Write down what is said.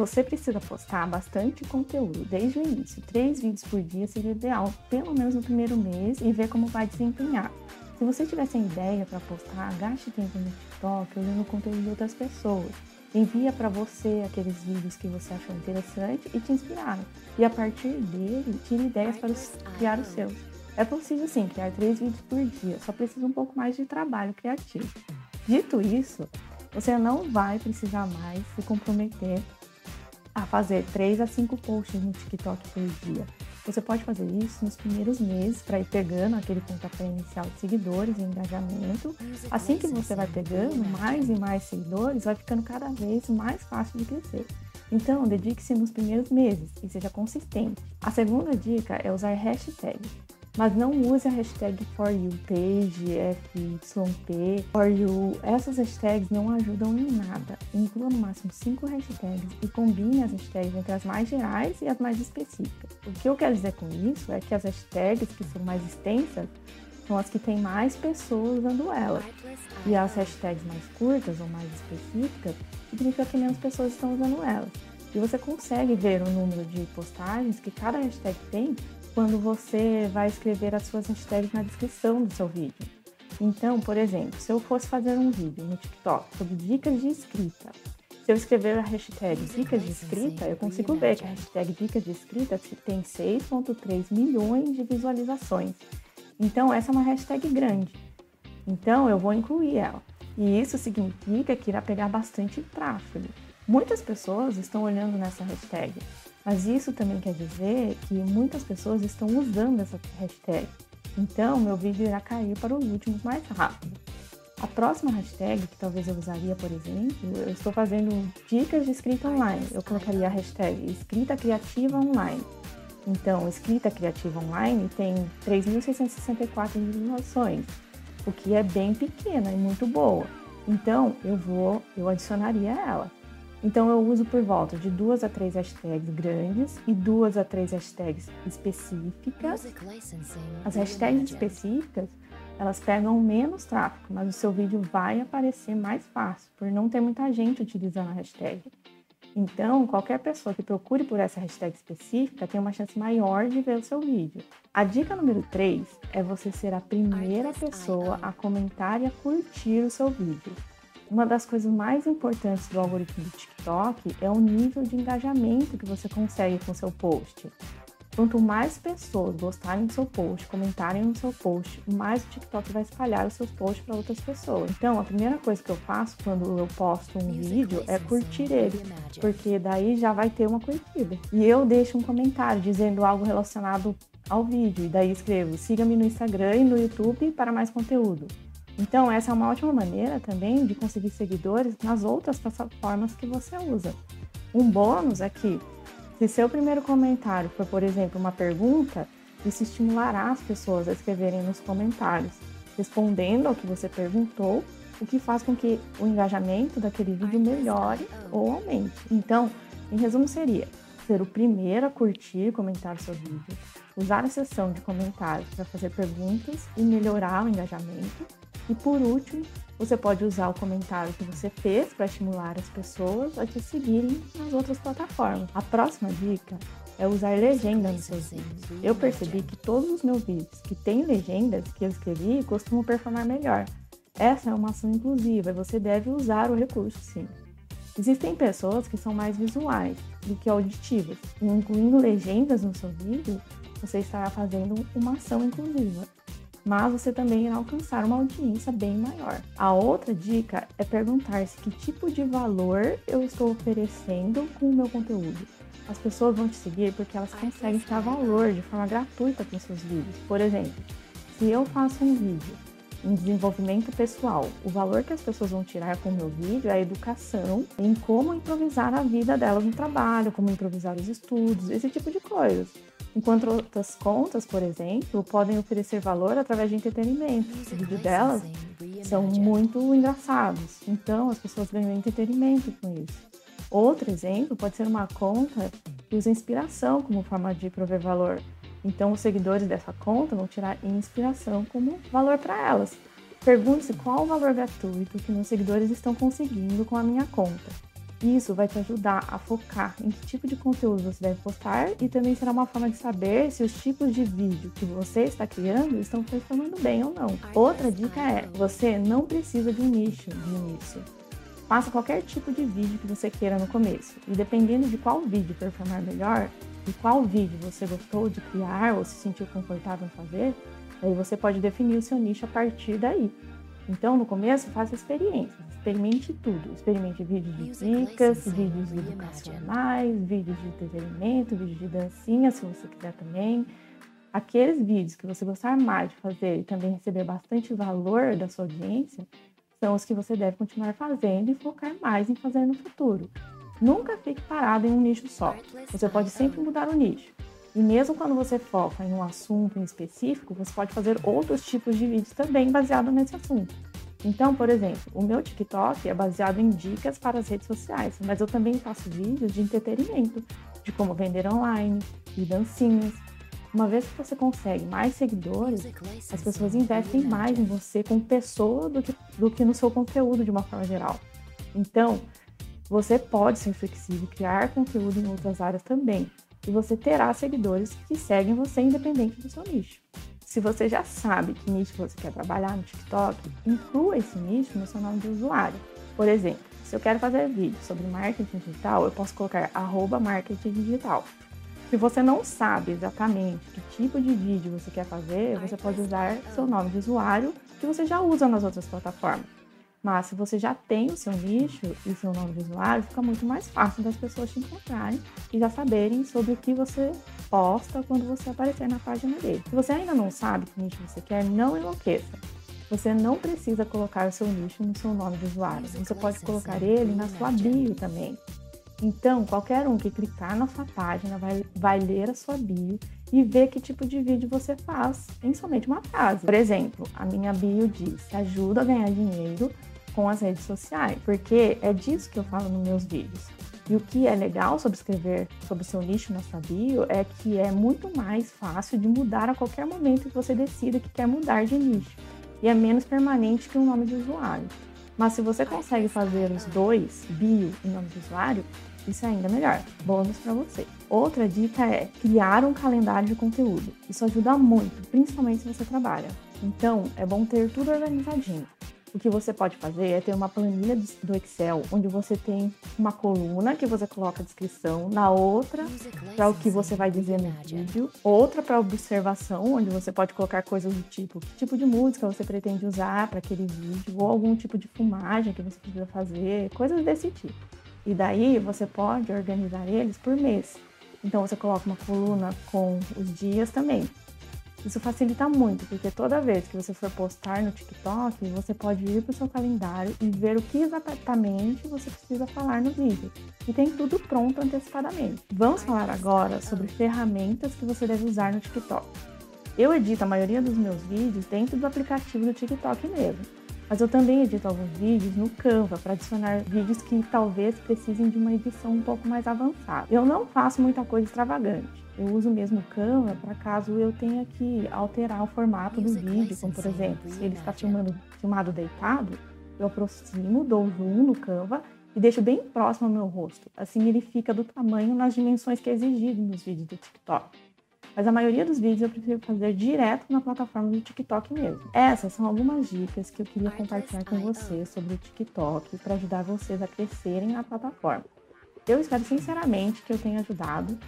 Você precisa postar bastante conteúdo desde o início. Três vídeos por dia seria ideal, pelo menos no primeiro mês, e ver como vai desempenhar. Se você tiver sem ideia para postar, gaste tempo no TikTok olhando o conteúdo de outras pessoas. Envia para você aqueles vídeos que você achou interessante e te inspiraram. E a partir dele, tire ideias para criar os seus. É possível sim criar três vídeos por dia, só precisa um pouco mais de trabalho criativo. Dito isso, você não vai precisar mais se comprometer a fazer 3 a 5 posts no TikTok por dia. Você pode fazer isso nos primeiros meses para ir pegando aquele pontapé inicial de seguidores e engajamento. Assim que você vai pegando mais e mais seguidores, vai ficando cada vez mais fácil de crescer. Então, dedique-se nos primeiros meses e seja consistente. A segunda dica é usar hashtag. Mas não use a hashtag for you page, FYP, for you. Essas hashtags não ajudam em nada. Inclua no máximo 5 hashtags e combine as hashtags entre as mais gerais e as mais específicas. O que eu quero dizer com isso é que as hashtags que são mais extensas são as que têm mais pessoas usando elas. E as hashtags mais curtas ou mais específicas significa que menos pessoas estão usando elas. E você consegue ver o número de postagens que cada hashtag tem quando você vai escrever as suas hashtags na descrição do seu vídeo. Então, por exemplo, se eu fosse fazer um vídeo no TikTok sobre dicas de escrita, se eu escrever a hashtag dicas de escrita, eu consigo ver que a hashtag dicas de escrita tem 6,3 milhões de visualizações. Então, essa é uma hashtag grande. Então, eu vou incluir ela. E isso significa que irá pegar bastante tráfego. Muitas pessoas estão olhando nessa hashtag. Mas isso também quer dizer que muitas pessoas estão usando essa hashtag. Então, meu vídeo irá cair para os últimos mais rápido. A próxima hashtag, que talvez eu usaria, por exemplo, eu estou fazendo dicas de escrita online. Eu colocaria a hashtag escrita criativa online. Então, escrita criativa online tem 3.664 visualizações, o que é bem pequena e muito boa. Então, eu vou, eu adicionaria ela. Então eu uso por volta de duas a três hashtags grandes e duas a três hashtags específicas. As hashtags específicas elas pegam menos tráfego, mas o seu vídeo vai aparecer mais fácil por não ter muita gente utilizando a hashtag. Então, qualquer pessoa que procure por essa hashtag específica tem uma chance maior de ver o seu vídeo. A dica número 3 é você ser a primeira pessoa a comentar e a curtir o seu vídeo. Uma das coisas mais importantes do algoritmo do TikTok é o nível de engajamento que você consegue com seu post. Quanto mais pessoas gostarem do seu post, comentarem no seu post, mais o TikTok vai espalhar os seus posts para outras pessoas. Então, a primeira coisa que eu faço quando eu posto um vídeo é curtir ele, porque daí já vai ter uma curtida. E eu deixo um comentário dizendo algo relacionado ao vídeo, e daí escrevo: siga-me no Instagram e no YouTube para mais conteúdo. Então, essa é uma ótima maneira também de conseguir seguidores nas outras plataformas que você usa. Um bônus é que, se seu primeiro comentário for, por exemplo, uma pergunta, isso estimulará as pessoas a escreverem nos comentários, respondendo ao que você perguntou, o que faz com que o engajamento daquele vídeo melhore ou aumente. Então, em resumo, seria ser o primeiro a curtir e comentar o seu vídeo, usar a seção de comentários para fazer perguntas e melhorar o engajamento e por último, você pode usar o comentário que você fez para estimular as pessoas a te seguirem nas outras plataformas. A próxima dica é usar legenda nos seus vídeos. Eu percebi que todos os meus vídeos que têm legendas que eu escrevi costumam performar melhor. Essa é uma ação inclusiva e você deve usar o recurso sim. Existem pessoas que são mais visuais do que auditivas, e incluindo legendas no seu vídeo, você estará fazendo uma ação inclusiva mas você também irá alcançar uma audiência bem maior. A outra dica é perguntar-se que tipo de valor eu estou oferecendo com o meu conteúdo. As pessoas vão te seguir porque elas conseguem dar valor de forma gratuita com seus vídeos. Por exemplo, se eu faço um vídeo em desenvolvimento pessoal, o valor que as pessoas vão tirar com o meu vídeo é a educação em como improvisar a vida delas no trabalho, como improvisar os estudos, esse tipo de coisas enquanto outras contas, por exemplo, podem oferecer valor através de entretenimento. Os vídeos delas são muito engraçados, então as pessoas ganham entretenimento com isso. Outro exemplo pode ser uma conta que usa inspiração como forma de prover valor. Então, os seguidores dessa conta vão tirar inspiração como valor para elas. Pergunte-se qual o valor gratuito que meus seguidores estão conseguindo com a minha conta. Isso vai te ajudar a focar em que tipo de conteúdo você deve postar e também será uma forma de saber se os tipos de vídeo que você está criando estão funcionando bem ou não. Outra dica é: você não precisa de um nicho de início. Faça qualquer tipo de vídeo que você queira no começo e dependendo de qual vídeo performar melhor e qual vídeo você gostou de criar ou se sentiu confortável em fazer, aí você pode definir o seu nicho a partir daí. Então, no começo, faça experiências, experimente tudo. Experimente vídeos de dicas, vídeos educacionais, vídeos de entretenimento, vídeos de dancinha, se você quiser também. Aqueles vídeos que você gostar mais de fazer e também receber bastante valor da sua audiência, são os que você deve continuar fazendo e focar mais em fazer no futuro. Nunca fique parado em um nicho só. Você pode sempre mudar o nicho. E mesmo quando você foca em um assunto em específico, você pode fazer outros tipos de vídeos também baseado nesse assunto. Então, por exemplo, o meu TikTok é baseado em dicas para as redes sociais, mas eu também faço vídeos de entretenimento, de como vender online, de dancinhas. Uma vez que você consegue mais seguidores, as pessoas investem mais em você como pessoa do que, do que no seu conteúdo de uma forma geral. Então, você pode ser flexível e criar conteúdo em outras áreas também, e você terá seguidores que seguem você independente do seu nicho. Se você já sabe que nicho você quer trabalhar no TikTok, inclua esse nicho no seu nome de usuário. Por exemplo, se eu quero fazer vídeo sobre marketing digital, eu posso colocar arroba marketing digital. Se você não sabe exatamente que tipo de vídeo você quer fazer, você pode usar seu nome de usuário que você já usa nas outras plataformas. Mas se você já tem o seu nicho e seu nome de usuário, fica muito mais fácil das pessoas te encontrarem e já saberem sobre o que você posta quando você aparecer na página dele. Se você ainda não sabe que nicho você quer, não enlouqueça. Você não precisa colocar o seu nicho no seu nome de usuário. Você pode colocar ele na sua bio também. Então, qualquer um que clicar na sua página vai, vai ler a sua bio e ver que tipo de vídeo você faz em somente uma frase. Por exemplo, a minha bio diz: ajuda a ganhar dinheiro com as redes sociais, porque é disso que eu falo nos meus vídeos. E o que é legal sobre escrever sobre seu nicho na sua bio é que é muito mais fácil de mudar a qualquer momento que você decida que quer mudar de nicho. E é menos permanente que um nome de usuário. Mas se você consegue fazer os dois, bio e nome de usuário, isso é ainda melhor. Bônus para você. Outra dica é criar um calendário de conteúdo. Isso ajuda muito, principalmente se você trabalha. Então, é bom ter tudo organizadinho. O que você pode fazer é ter uma planilha do Excel onde você tem uma coluna que você coloca a descrição, na outra para o que você vai dizer no vídeo, outra para observação, onde você pode colocar coisas do tipo que tipo de música você pretende usar para aquele vídeo, ou algum tipo de filmagem que você precisa fazer, coisas desse tipo. E daí você pode organizar eles por mês. Então você coloca uma coluna com os dias também. Isso facilita muito, porque toda vez que você for postar no TikTok, você pode ir para o seu calendário e ver o que exatamente você precisa falar no vídeo. E tem tudo pronto antecipadamente. Vamos falar agora sobre ferramentas que você deve usar no TikTok. Eu edito a maioria dos meus vídeos dentro do aplicativo do TikTok mesmo. Mas eu também edito alguns vídeos no Canva para adicionar vídeos que talvez precisem de uma edição um pouco mais avançada. Eu não faço muita coisa extravagante. Eu uso mesmo Canva para caso eu tenha que alterar o formato do vídeo, como por exemplo, se ele está filmando, filmado deitado, eu aproximo, dou zoom no Canva e deixo bem próximo ao meu rosto. Assim ele fica do tamanho nas dimensões que é exigido nos vídeos do TikTok. Mas a maioria dos vídeos eu prefiro fazer direto na plataforma do TikTok mesmo. Essas são algumas dicas que eu queria compartilhar com vocês sobre o TikTok para ajudar vocês a crescerem na plataforma. Eu espero sinceramente que eu tenha ajudado